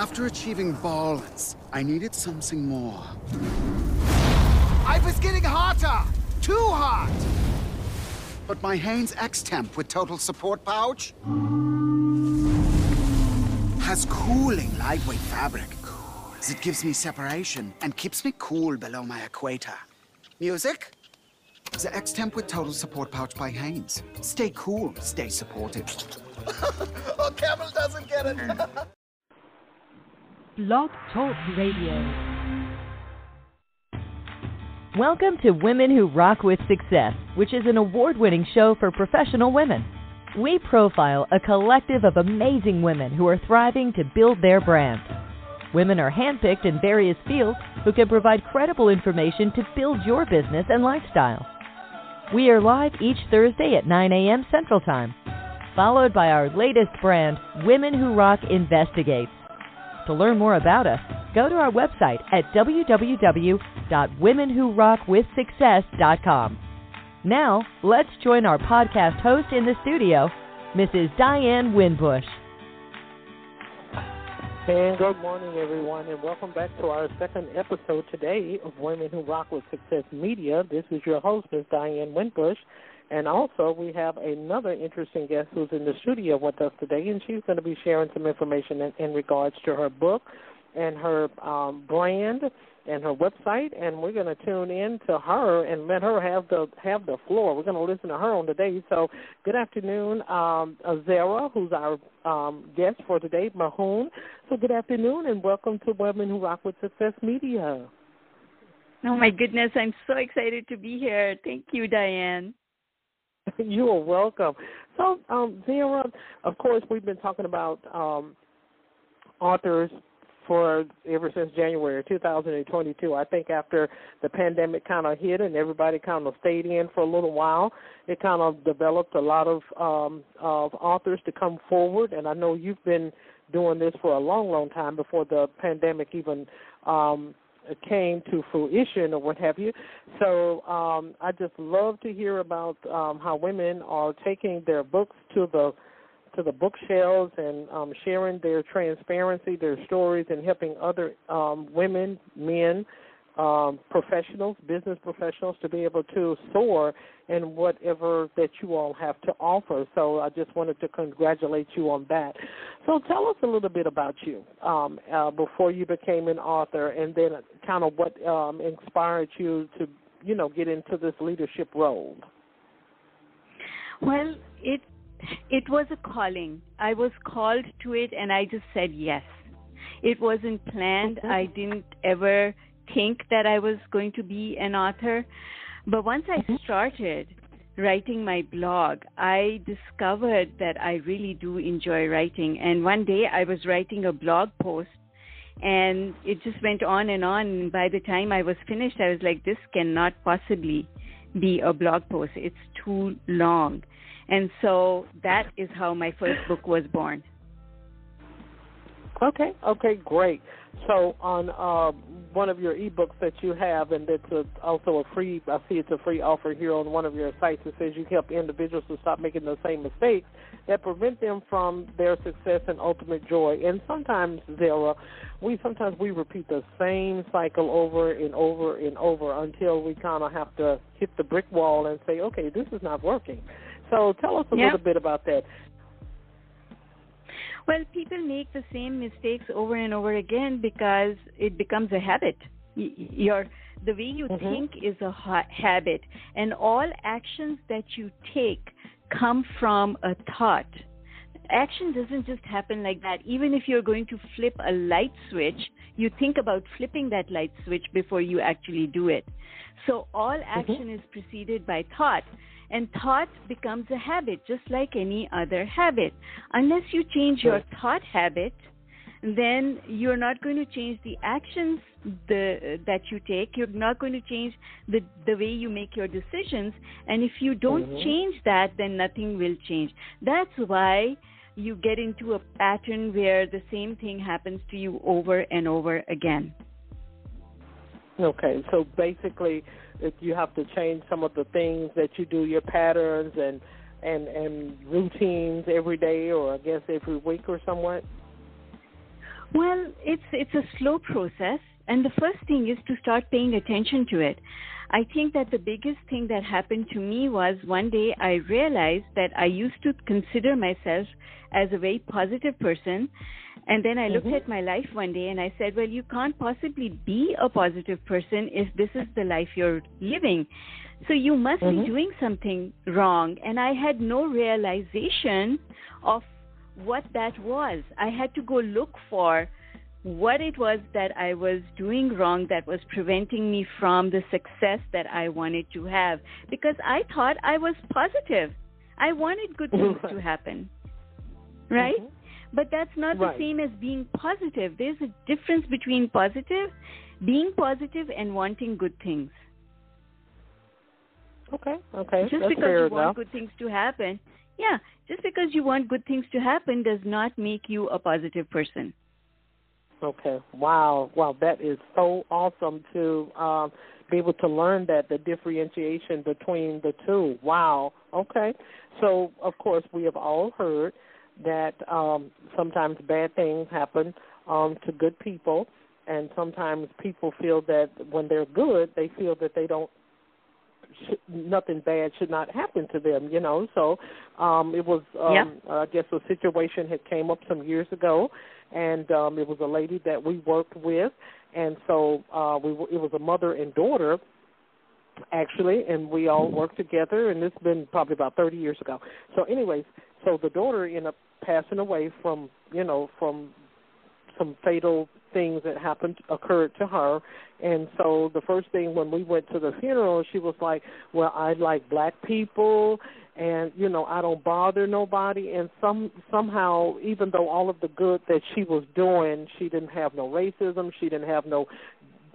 After achieving balance, I needed something more. I was getting hotter! Too hot! But my Hanes X-Temp with total support pouch has cooling lightweight fabric. It gives me separation and keeps me cool below my equator. Music? The X-Temp with total support pouch by Hanes. Stay cool, stay supported. oh, Camel doesn't get it. Blog Talk Radio. Welcome to Women Who Rock with Success, which is an award winning show for professional women. We profile a collective of amazing women who are thriving to build their brand. Women are handpicked in various fields who can provide credible information to build your business and lifestyle. We are live each Thursday at 9 a.m. Central Time, followed by our latest brand, Women Who Rock Investigates. To learn more about us, go to our website at www.womenwhorockwithsuccess.com. Now, let's join our podcast host in the studio, Mrs. Diane Winbush. And good morning, everyone, and welcome back to our second episode today of Women Who Rock with Success Media. This is your host, Ms. Diane Winbush. And also, we have another interesting guest who's in the studio with us today, and she's going to be sharing some information in, in regards to her book and her um, brand and her website. And we're going to tune in to her and let her have the have the floor. We're going to listen to her on today. So, good afternoon, um, Zara, who's our um, guest for today, Mahoon. So, good afternoon, and welcome to Women Who Rock with Success Media. Oh my goodness, I'm so excited to be here. Thank you, Diane. you are welcome. So, um, Zara, of course, we've been talking about um, authors for ever since January 2022. I think after the pandemic kind of hit and everybody kind of stayed in for a little while, it kind of developed a lot of um, of authors to come forward. And I know you've been doing this for a long, long time before the pandemic even um, came to fruition or what have you. So um, I just love to hear about um, how women are taking their books to the to the bookshelves and um, sharing their transparency, their stories, and helping other um, women, men, um, professionals, business professionals to be able to soar in whatever that you all have to offer. So I just wanted to congratulate you on that. So tell us a little bit about you um, uh, before you became an author, and then kind of what um, inspired you to, you know, get into this leadership role. Well, it it was a calling. I was called to it, and I just said yes. It wasn't planned. I didn't ever think that I was going to be an author. But once I mm-hmm. started writing my blog, I discovered that I really do enjoy writing. And one day I was writing a blog post and it just went on and on. And by the time I was finished, I was like, this cannot possibly be a blog post. It's too long. And so that is how my first book was born. Okay, okay, great. So on uh, one of your ebooks that you have, and it's a, also a free. I see it's a free offer here on one of your sites. It says you help individuals to stop making the same mistakes that prevent them from their success and ultimate joy. And sometimes, Zara, we sometimes we repeat the same cycle over and over and over until we kind of have to hit the brick wall and say, okay, this is not working. So tell us a yep. little bit about that. Well, people make the same mistakes over and over again because it becomes a habit. Your the way you mm-hmm. think is a ha- habit, and all actions that you take come from a thought. Action doesn't just happen like that. Even if you're going to flip a light switch, you think about flipping that light switch before you actually do it. So all mm-hmm. action mm-hmm. is preceded by thought. And thought becomes a habit, just like any other habit. Unless you change your thought habit, then you're not going to change the actions the, that you take. You're not going to change the, the way you make your decisions. And if you don't mm-hmm. change that, then nothing will change. That's why you get into a pattern where the same thing happens to you over and over again. Okay, so basically, if you have to change some of the things that you do, your patterns and and and routines every day, or I guess every week or somewhat. Well, it's it's a slow process, and the first thing is to start paying attention to it. I think that the biggest thing that happened to me was one day I realized that I used to consider myself as a very positive person. And then I looked Mhm. at my life one day and I said, Well, you can't possibly be a positive person if this is the life you're living. So you must Mhm. be doing something wrong. And I had no realization of what that was. I had to go look for what it was that I was doing wrong that was preventing me from the success that I wanted to have because I thought I was positive. I wanted good things to happen. Right? Mhm. But that's not Right. the same as being positive. There's a difference between positive, being positive, and wanting good things. Okay. Okay. just That's because you enough. want good things to happen, yeah, just because you want good things to happen does not make you a positive person. Okay. Wow. Wow. That is so awesome to um, be able to learn that the differentiation between the two. Wow. Okay. So of course we have all heard that um, sometimes bad things happen um, to good people, and sometimes people feel that when they're good, they feel that they don't sh- nothing bad should not happen to them, you know. So um it was um Yeah. I guess a situation had came up some years ago and um it was a lady that we worked with and so uh we were- it was a mother and daughter actually and we all worked together and it's been probably about 30 years ago. So anyways, so the daughter ended up passing away from, you know, from some fatal things that happened occurred to her. And so the first thing when we went to the funeral she was like well i like black people and you know i don't bother nobody. And some somehow even though all of the good that she was doing she didn't have no racism she didn't have no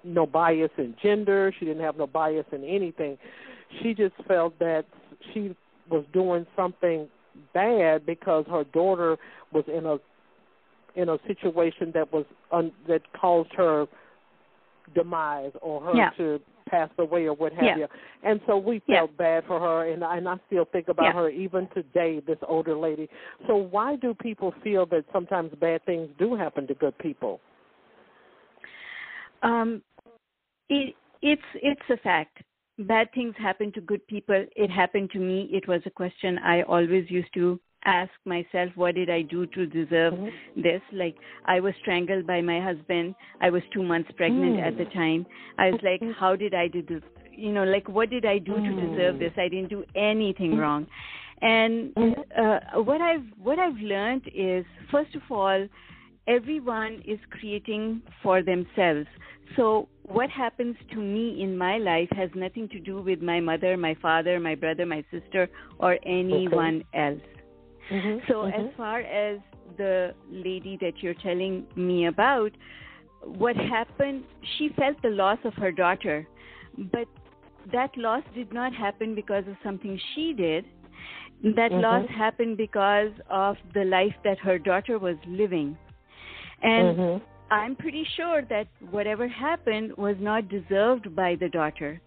no bias in gender she didn't have no bias in anything. She just felt that she was doing something bad because her daughter was in a in a situation that was un, that caused her demise or her Yeah. to pass away or what have Yeah. you. And so we Yeah. felt bad for her and I, and I still think about Yeah. her even today, this older lady. So why do people feel that sometimes bad things do happen to good people? Um, it, it's it's a fact. Bad things happen to good people. It happened to me. It was a question I always used to ask myself what did i do to deserve Mhm. this? Like i was strangled by my husband. I was 2 months pregnant Mm. at the time. I was like how did i do this? You know like what did i do to deserve this? I didn't do anything wrong. And uh, what i've what i've learned is first of all everyone is creating for themselves. So what happens to me in my life has nothing to do with my mother my father my brother my sister or anyone else Mhm. so Mhm. as far as the lady that you're telling me about, what happened, she felt the loss of her daughter, but that loss did not happen because of something she did. That Mhm. loss happened because of the life that her daughter was living. And Mhm. I'm pretty sure that whatever happened was not deserved by the daughter,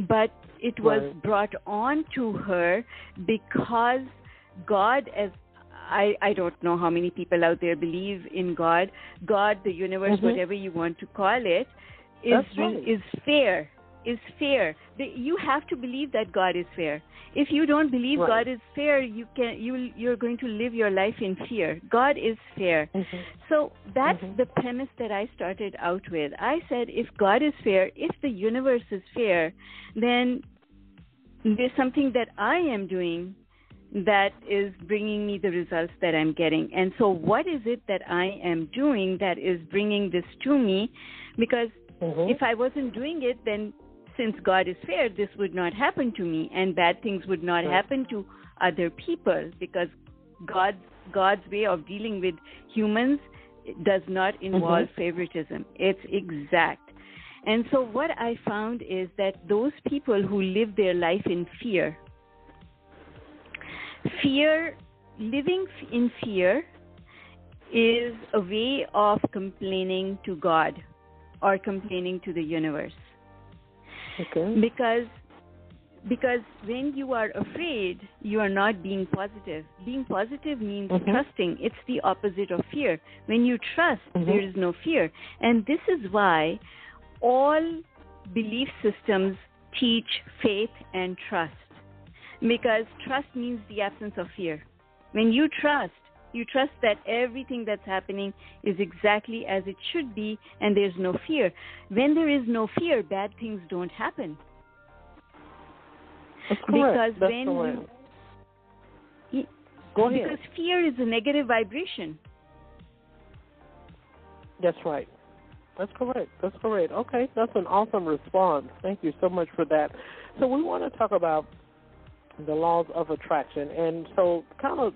but it was Right. brought on to her because God, as I, I don't know how many people out there believe in God, God, the universe, Mhm. whatever you want to call it, is right. is fair. Is fair. You have to believe that God is fair. If you don't believe Right. God is fair, you can you you're going to live your life in fear. God is fair. Mhm. So that's Mhm. the premise that I started out with. I said, if God is fair, if the universe is fair, then there's something that I am doing that is bringing me the results that I'm getting. And so, what is it that I am doing that is bringing this to me? Because Mhm. if I wasn't doing it, then since God is fair, this would not happen to me, and bad things would not Right. happen to other people because God's God's way of dealing with humans does not mm-hmm. involve favoritism. It's exact. And so what I found is that those people who live their life in fear, fear, living in fear is a way of complaining to God or complaining to the universe Okay. because because when you are afraid, you are not being positive. Being positive means Mhm. trusting. It's the opposite of fear. When you trust, Mhm. there is no fear. And this is why all belief systems teach faith and trust. Because trust means the absence of fear. When you trust, you trust that everything that's happening is exactly as it should be and there's no fear. When there is no fear, bad things don't happen. That's correct. Because That's when correct. you- Go ahead. Because fear is a negative vibration. That's right. That's correct. That's correct. Okay, that's an awesome response. Thank you so much for that. So we want to talk about the laws of attraction, and so kind of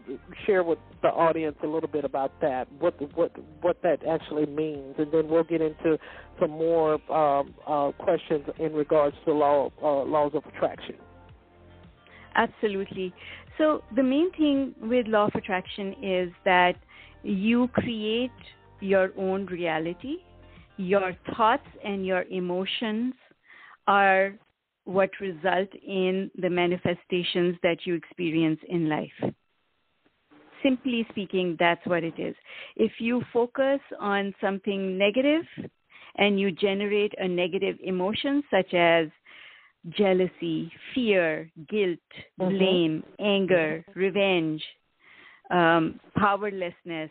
share with the audience a little bit about that, what what what that actually means, and then we'll get into some more um, uh, questions in regards to law uh, laws of attraction. Absolutely. So the main thing with law of attraction is that you create your own reality. Your thoughts and your emotions are what result in the manifestations that you experience in life. Simply speaking, that's what it is. If you focus on something negative and you generate a negative emotion such as jealousy, fear, guilt, Mhm. blame, anger, revenge, um, powerlessness.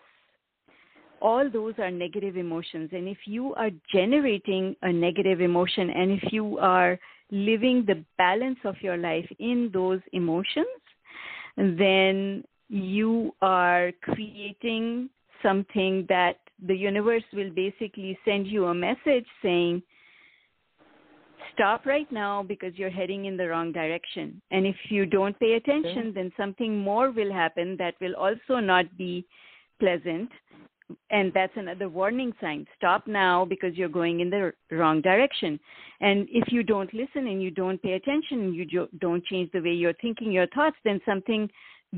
All those are negative emotions. And if you are generating a negative emotion and if you are living the balance of your life in those emotions, then you are creating something that the universe will basically send you a message saying, stop right now because you're heading in the wrong direction. And if you don't pay attention, then something more will happen that will also not be pleasant. And that's another warning sign. Stop now because you're going in the wrong direction. And if you don't listen and you don't pay attention, you don't change the way you're thinking your thoughts, then something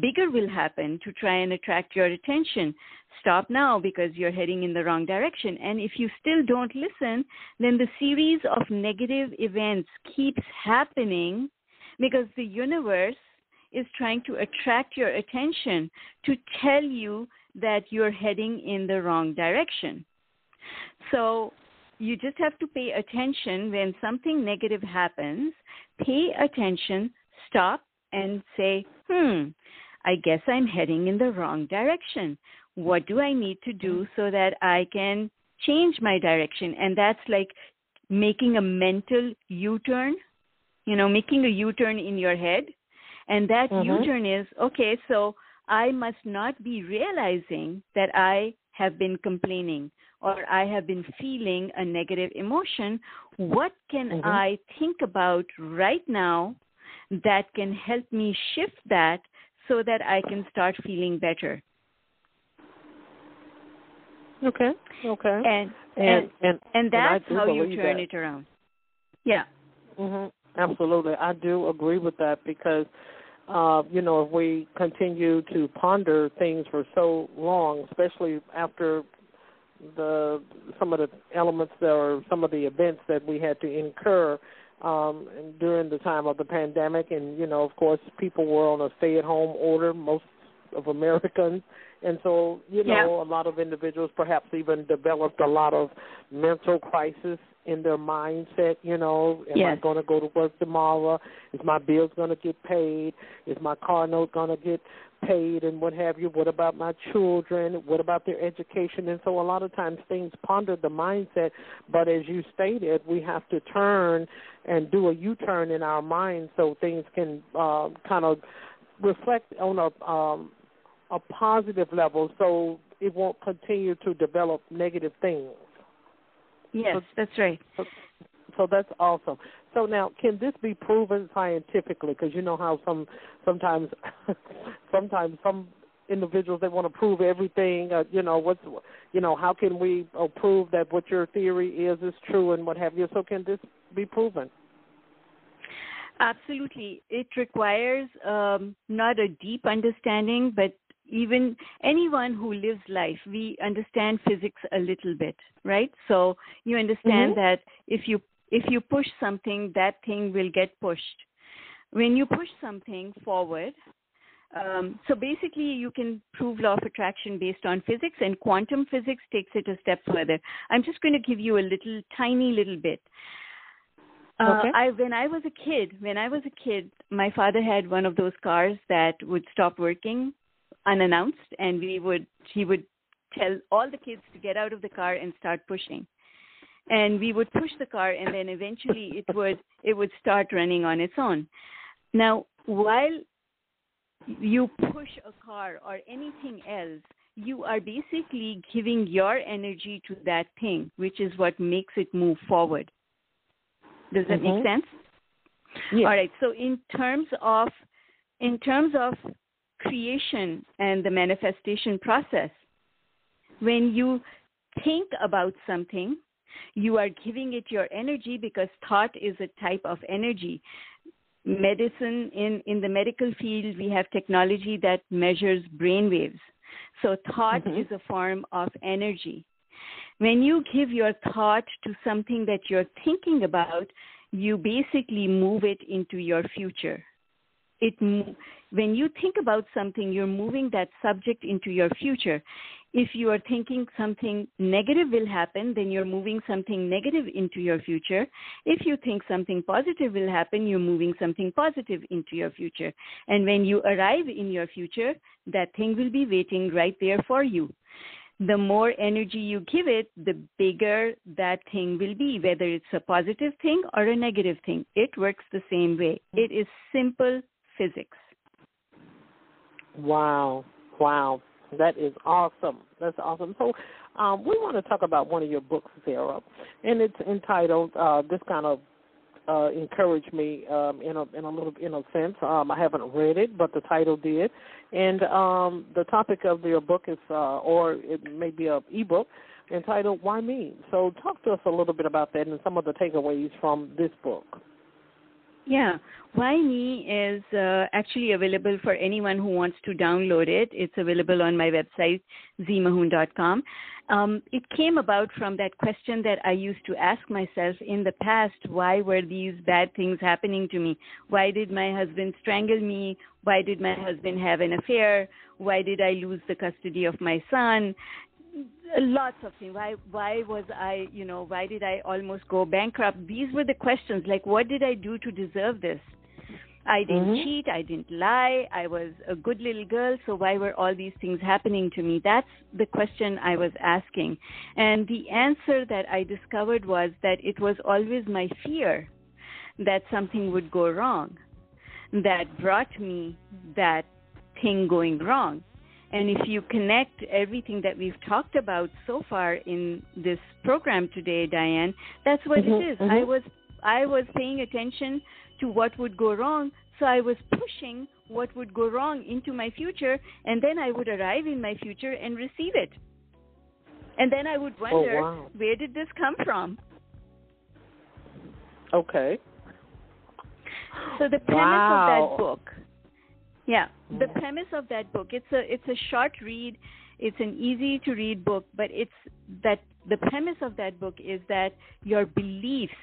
bigger will happen to try and attract your attention. Stop now because you're heading in the wrong direction. And if you still don't listen, then the series of negative events keeps happening because the universe is trying to attract your attention to tell you that you're heading in the wrong direction. So you just have to pay attention when something negative happens. Pay attention, stop, and say, hmm, I guess I'm heading in the wrong direction. What do I need to do so that I can change my direction? And that's like making a mental U turn, you know, making a U turn in your head. And that Mhm. U turn is okay, so I must not be realizing that I have been complaining or I have been feeling a negative emotion. What can Mhm. I think about right now that can help me shift that so that I can start feeling better? Okay. Okay. And and and and, and that's do how you turn that. it around. Yeah. hmm Absolutely, I do agree with that because, uh, you know, if we continue to ponder things for so long, especially after the some of the elements that or some of the events that we had to incur um, during the time of the pandemic, and you know, of course, people were on a stay-at-home order. Most of Americans, and so you know, Yeah. a lot of individuals perhaps even developed a lot of mental crisis in their mindset. You know, am I going to go to work tomorrow? Is my bills going to get paid? Is my car note going to get paid and what have you? What about my children? What about their education? And so a lot of times things ponder the mindset, but as you stated, we have to turn and do a U-turn in our minds so things can uh, kind of reflect on a um, a positive level, so it won't continue to develop negative things. Yes, that's right. So that's awesome. So now, can this be proven scientifically? Because you know how some sometimes sometimes some individuals they want to prove everything. Uh, you know what's you know how can we uh, prove that what your theory is is true and what have you? So can this be proven? Absolutely. It requires um, not a deep understanding, but even anyone who lives life, we understand physics a little bit, right? So you understand Mhm. that if you if you push something, that thing will get pushed. when you push something forward, um, so basically, you can prove law of attraction based on physics, and quantum physics takes it a step further. I'm just going to give you a little, tiny little bit. Uh, okay. I when I was a kid, when I was a kid, my father had one of those cars that would stop working unannounced, and we would he would tell all the kids to get out of the car and start pushing. And we would push the car and then eventually it would it would start running on its own. Now while you push a car or anything else you are basically giving your energy to that thing which is what makes it move forward. Does that Mhm. make sense? Yes. all right. So in terms of in terms of creation and the manifestation process. When you think about something you are giving it your energy because thought is a type of energy. Medicine in in the medical field we have technology that measures brain waves. So thought Mhm. is a form of energy. When you give your thought to something that you're thinking about you basically move it into your future it when you think about something you're moving that subject into your future if you are thinking something negative will happen then you're moving something negative into your future if you think something positive will happen you're moving something positive into your future and when you arrive in your future that thing will be waiting right there for you the more energy you give it, the bigger that thing will be, whether it's a positive thing or a negative thing. It works the same way. It is simple physics. Wow, wow, that is awesome. That's awesome. So, um, we want to talk about one of your books, Sarah, and it's entitled. Uh, this kind of uh, encouraged me um, in a in a little in a sense. Um, I haven't read it, but the title did, and um, the topic of your book is, uh, or it may be a ebook entitled "Why Me." So, talk to us a little bit about that and some of the takeaways from this book. Yeah, Why Me is uh, actually available for anyone who wants to download it. It's available on my website, zmahoon.com. Um, it came about from that question that I used to ask myself in the past why were these bad things happening to me? Why did my husband strangle me? Why did my husband have an affair? Why did I lose the custody of my son? Lots of things. Why why was i you know why did i almost go bankrupt? These were the questions like what did i do to deserve this? I didn't Mhm. cheat i didn't lie i was a good little girl so why were all these things happening to me? That's the question i was asking. And the answer that i discovered was that it was always my fear that something would go wrong that brought me that thing going wrong and if you connect everything that we've talked about so far in this program today, Diane, that's what Mhm, it is. mhm. I was I was paying attention to what would go wrong, so I was pushing what would go wrong into my future, and then I would arrive in my future and receive it. And then I would wonder, wow. where did this come from? Okay. So the premise Wow. of that book, yeah, the premise of that book. It's a it's a short read. It's an easy to read book, but it's that the premise of that book is that your beliefs,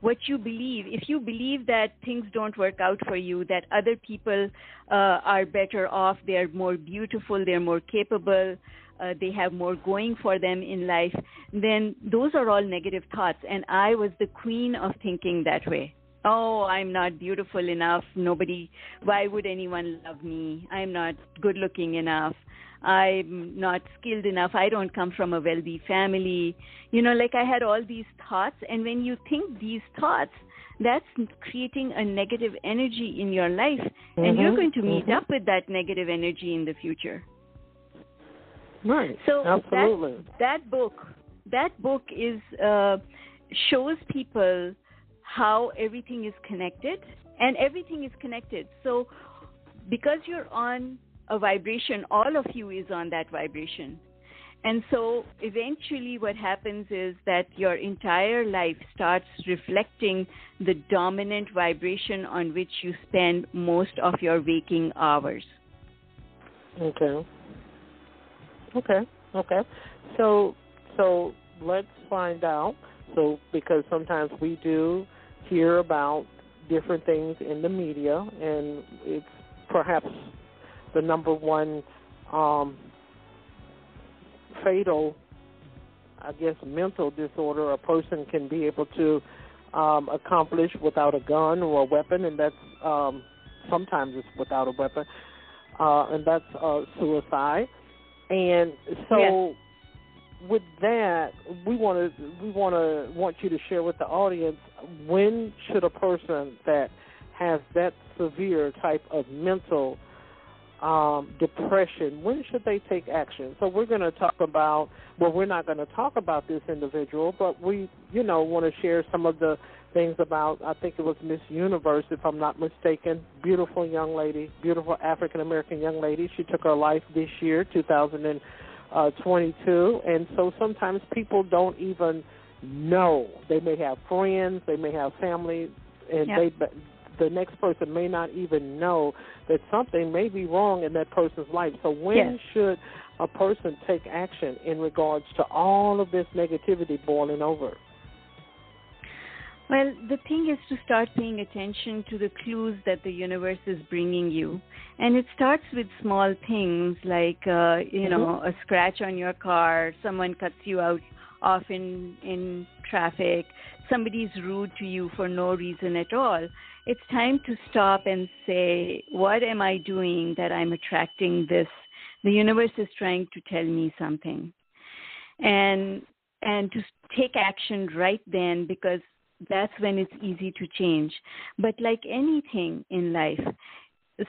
what you believe, if you believe that things don't work out for you, that other people uh, are better off, they're more beautiful, they're more capable, uh, they have more going for them in life, then those are all negative thoughts. And I was the queen of thinking that way. Oh, I'm not beautiful enough. Nobody, why would anyone love me? I'm not good looking enough. I'm not skilled enough. I don't come from a wealthy family. You know, like I had all these thoughts. And when you think these thoughts, that's creating a negative energy in your life. And you're Mhm, going to meet mhm. up with that negative energy in the future. Right. So absolutely. that that book, that book is uh, shows people how everything is connected, and everything is connected. So because you're on a vibration, all of you is on that vibration. And so eventually, what happens is that your entire life starts reflecting the dominant vibration on which you spend most of your waking hours. Okay. Okay. Okay. So so let's find out. So because sometimes we do hear about different things in the media, and it's perhaps the number one um, fatal, I guess, mental disorder a person can be able to um, accomplish without a gun or a weapon, and that's um, sometimes it's without a weapon, uh, and that's uh, suicide. And so, yes. With that, we want to we want to want you to share with the audience when should a person that has that severe type of mental um, depression, when should they take action? So we're going to talk about, well, we're not going to talk about this individual, but we, you know, want to share some of the things about, I think it was Miss Universe, if I'm not mistaken, beautiful young lady, beautiful African American young lady. She took her life this year, 2022, and Uh, so sometimes people don't even know. They may have friends, they may have family, and yep. they the next person may not even know that something may be wrong in that person's life. So when yes. should a person take action in regards to all of this negativity boiling over? Well, the thing is to start paying attention to the clues that the universe is bringing you. And it starts with small things like, uh, you mm-hmm. know, a scratch on your car, someone cuts you out off in, in traffic, somebody's rude to you for no reason at all. It's time to stop and say, what am I doing that I'm attracting this? The universe is trying to tell me something. And and to take action right then because that's when it's easy to change. But like anything in life,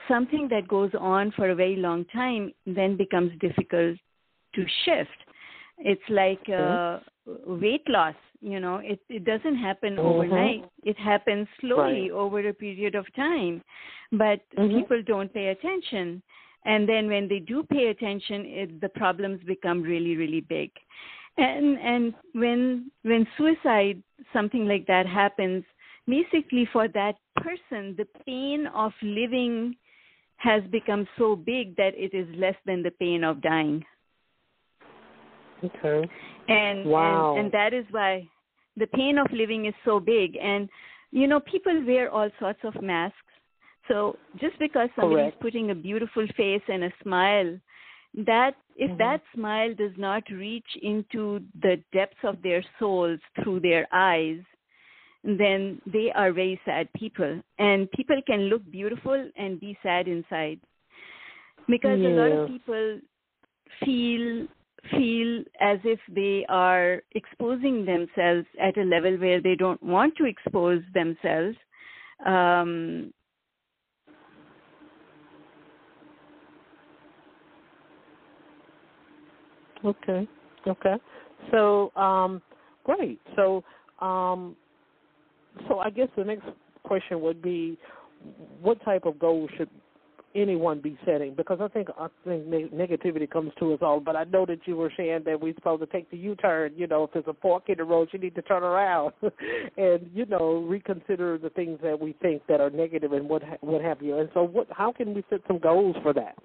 something that goes on for a very long time then becomes difficult to shift. It's like uh, weight loss. You know, it it doesn't happen mm-hmm. overnight. It happens slowly Right. over a period of time, but Mhm. people don't pay attention. And then when they do pay attention, it, the problems become really, really big. And and when when suicide, something like that happens, basically for that person, the pain of living has become so big that it is less than the pain of dying. Okay. and Wow. and, and that is why the pain of living is so big and you know people wear all sorts of masks so just because somebody's Correct. putting a beautiful face and a smile that if Mhm. that smile does not reach into the depths of their souls through their eyes then they are very sad people and people can look beautiful and be sad inside because a lot of people feel feel as if they are exposing themselves at a level where they don't want to expose themselves. Um, Okay. Okay. So, um, great. So, um, so I guess the next question would be, what type of goals should anyone be setting? Because I think I think ne- negativity comes to us all. But I know that you were saying that we're supposed to take the U-turn. You know, if there's a fork in the road, you need to turn around and you know reconsider the things that we think that are negative and what ha- what have you. And so, what? How can we set some goals for that?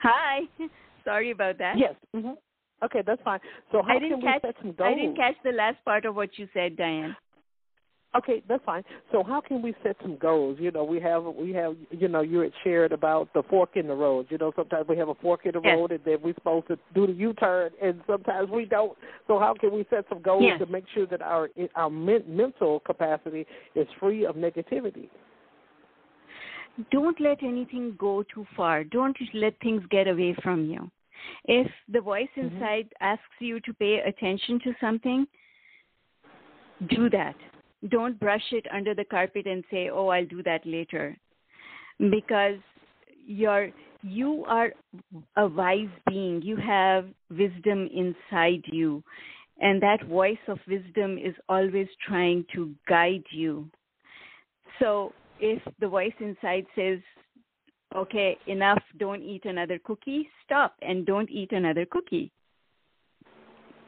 Hi, sorry about that. Yes. hmm Okay, that's fine. So how I didn't can catch. we set some goals? I didn't catch the last part of what you said, Diane. Okay, that's fine. So how can we set some goals? You know, we have we have you know you had shared about the fork in the road. You know, sometimes we have a fork in the Yes. road, and then we're supposed to do the U-turn, and sometimes we don't. So how can we set some goals Yes. to make sure that our our mental capacity is free of negativity? Don't let anything go too far. Don't let things get away from you. If the voice Mhm. inside asks you to pay attention to something, do that. Don't brush it under the carpet and say, "Oh, I'll do that later." Because you're you are a wise being. You have wisdom inside you. And that voice of wisdom is always trying to guide you. So if the voice inside says, okay, enough, don't eat another cookie, stop and don't eat another cookie.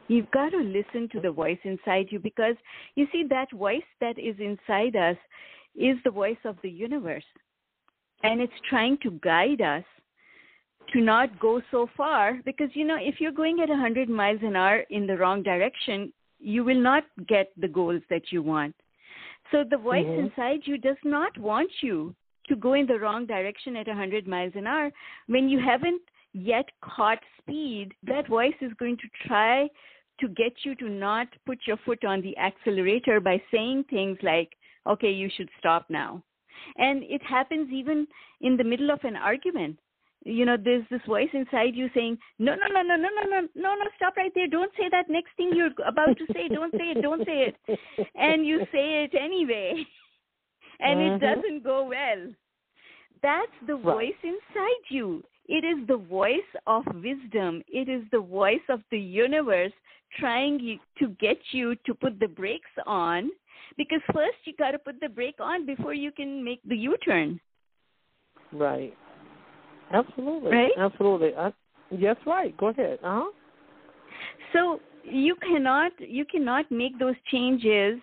You've got to listen to the voice inside you because you see, that voice that is inside us is the voice of the universe. And it's trying to guide us to not go so far because you know if you're going at 100 miles an hour in the wrong direction you will not get the goals that you want so the voice mm-hmm. inside you does not want you to go in the wrong direction at 100 miles an hour. When you haven't yet caught speed that voice is going to try to get you to not put your foot on the accelerator by saying things like okay you should stop now. And it happens even in the middle of an argument you know there's this voice inside you saying no no no no no no no no no stop right there. Don't say that next thing you're about to say. Don't say it don't say it. And you say it anyway. And mm-hmm. it doesn't go well. That's the voice inside you. It is the voice of wisdom. It is the voice of the universe trying to get you to put the brakes on. Because first you got to put the brake on before you can make the u-turn. Right Absolutely. Right? Absolutely. Uh, yes, right. Go ahead. Uh huh. So you cannot you cannot make those changes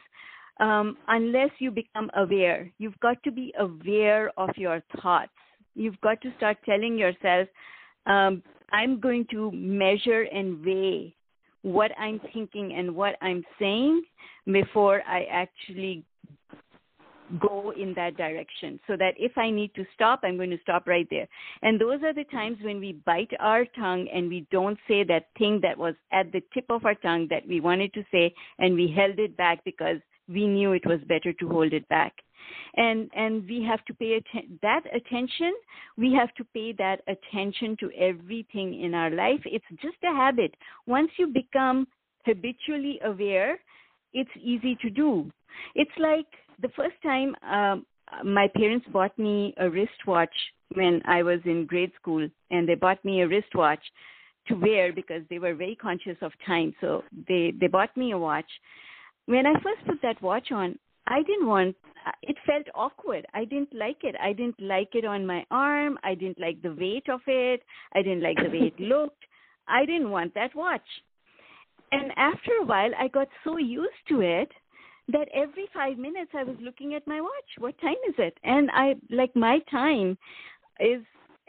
um, unless you become aware. You've got to be aware of your thoughts. You've got to start telling yourself, um, I'm going to measure and weigh what I'm thinking and what I'm saying before I actually go in that direction so that if I need to stop, I'm going to stop right there. And those are the times when we bite our tongue and we don't say that thing that was at the tip of our tongue that we wanted to say and we held it back because we knew it was better to hold it back. And and we have to pay atten- that attention. We have to pay that attention to everything in our life. It's just a habit. Once you become habitually aware, it's easy to do. It's like the first time um, my parents bought me a wristwatch when I was in grade school, and they bought me a wristwatch to wear because they were very conscious of time. So they they bought me a watch. When I first put that watch on, I didn't want. It felt awkward. I didn't like it. I didn't like it on my arm. I didn't like the weight of it. I didn't like the way it looked. I didn't want that watch. And after a while, I got so used to it that every five minutes I was looking at my watch. What time is it? And I like my time is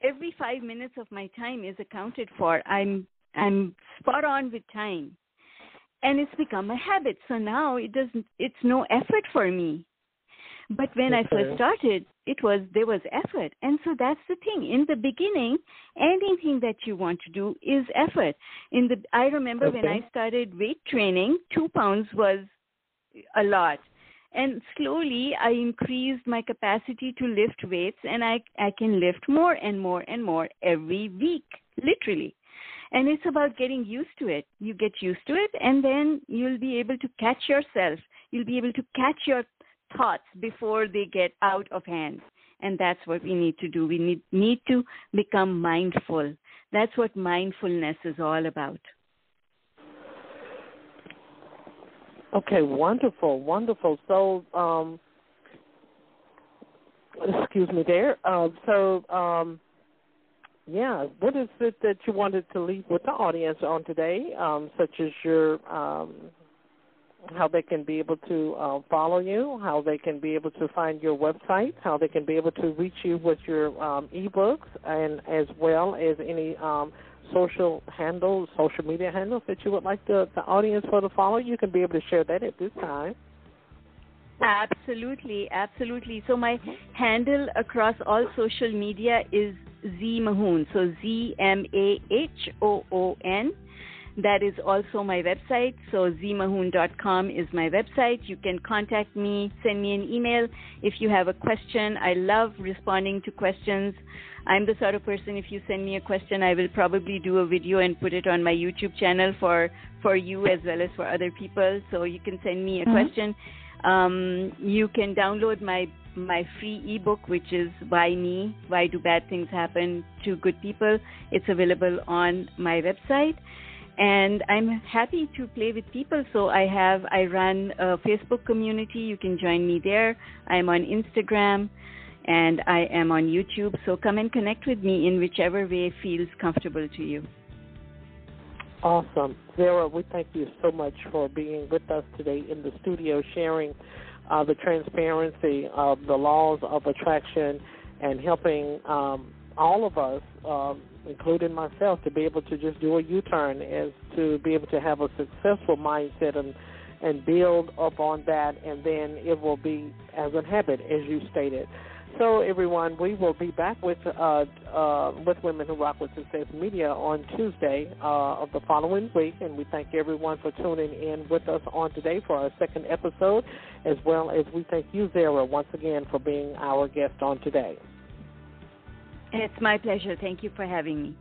every five minutes of my time is accounted for. I'm I'm spot on with time. And it's become a habit. So now it doesn't it's no effort for me. But when okay. I first started, it was there was effort. And so that's the thing. In the beginning, anything that you want to do is effort. In the I remember okay. when I started weight training, two pounds was a lot. And slowly i increased my capacity to lift weights and i i can lift more and more and more every week literally. And it's about getting used to it. You get used to it and then you'll be able to catch yourself. You'll be able to catch your thoughts before they get out of hand. And that's what we need to do. We need need to become mindful. That's what mindfulness is all about Okay, wonderful, wonderful. So, um, excuse me there. Uh, so, um, yeah, what is it that you wanted to leave with the audience on today, um, such as your um, how they can be able to uh, follow you, how they can be able to find your website, how they can be able to reach you with your um, ebooks, and as well as any um, social handles, social media handles that you would like the, the audience for to follow, you can be able to share that at this time. Absolutely, absolutely. So my handle across all social media is Z Mahoon. So Z M A H O O N. That is also my website. So zmahoon.com is my website. You can contact me, send me an email if you have a question. I love responding to questions. I'm the sort of person if you send me a question, I will probably do a video and put it on my YouTube channel for for you as well as for other people. So you can send me a mm-hmm. question. Um, you can download my my free ebook, which is Why Me? Why Do Bad Things Happen to Good People? It's available on my website. And I'm happy to play with people. So I have, I run a Facebook community. You can join me there. I'm on Instagram and I am on YouTube. So come and connect with me in whichever way feels comfortable to you. Awesome. Zara, we thank you so much for being with us today in the studio, sharing uh, the transparency of the laws of attraction and helping um, all of us, um, including myself, to be able to just do a U-turn, is to be able to have a successful mindset and and build up on that, and then it will be as a habit, as you stated. So, everyone, we will be back with uh, uh, with Women Who Rock with Success Media on Tuesday uh, of the following week, and we thank everyone for tuning in with us on today for our second episode, as well as we thank you, Zara, once again for being our guest on today. It's my pleasure. Thank you for having me.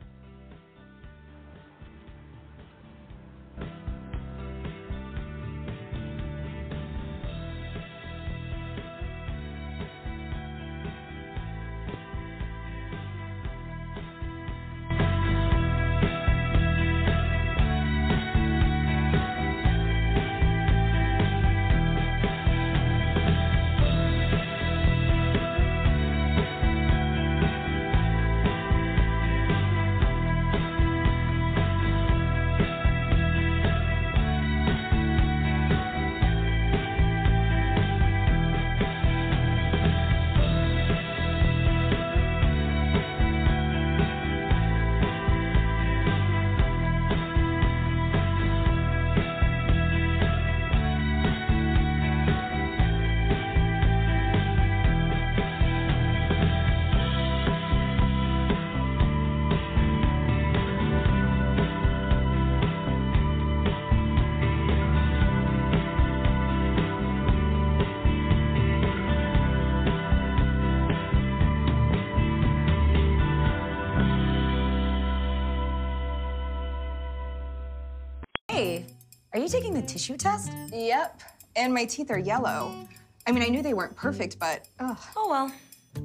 Are you taking the tissue test? Yep. And my teeth are yellow. I mean, I knew they weren't perfect, but ugh. Oh well,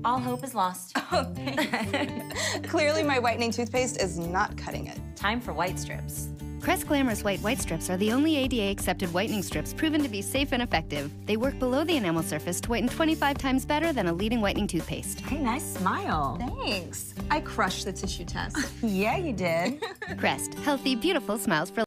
all hope is lost. Oh, thanks. Clearly, my whitening toothpaste is not cutting it. Time for white strips. Crest Glamorous White White Strips are the only ADA accepted whitening strips proven to be safe and effective. They work below the enamel surface to whiten 25 times better than a leading whitening toothpaste. Hey, nice smile. Thanks. I crushed the tissue test. Yeah, you did. Crest, healthy, beautiful smiles for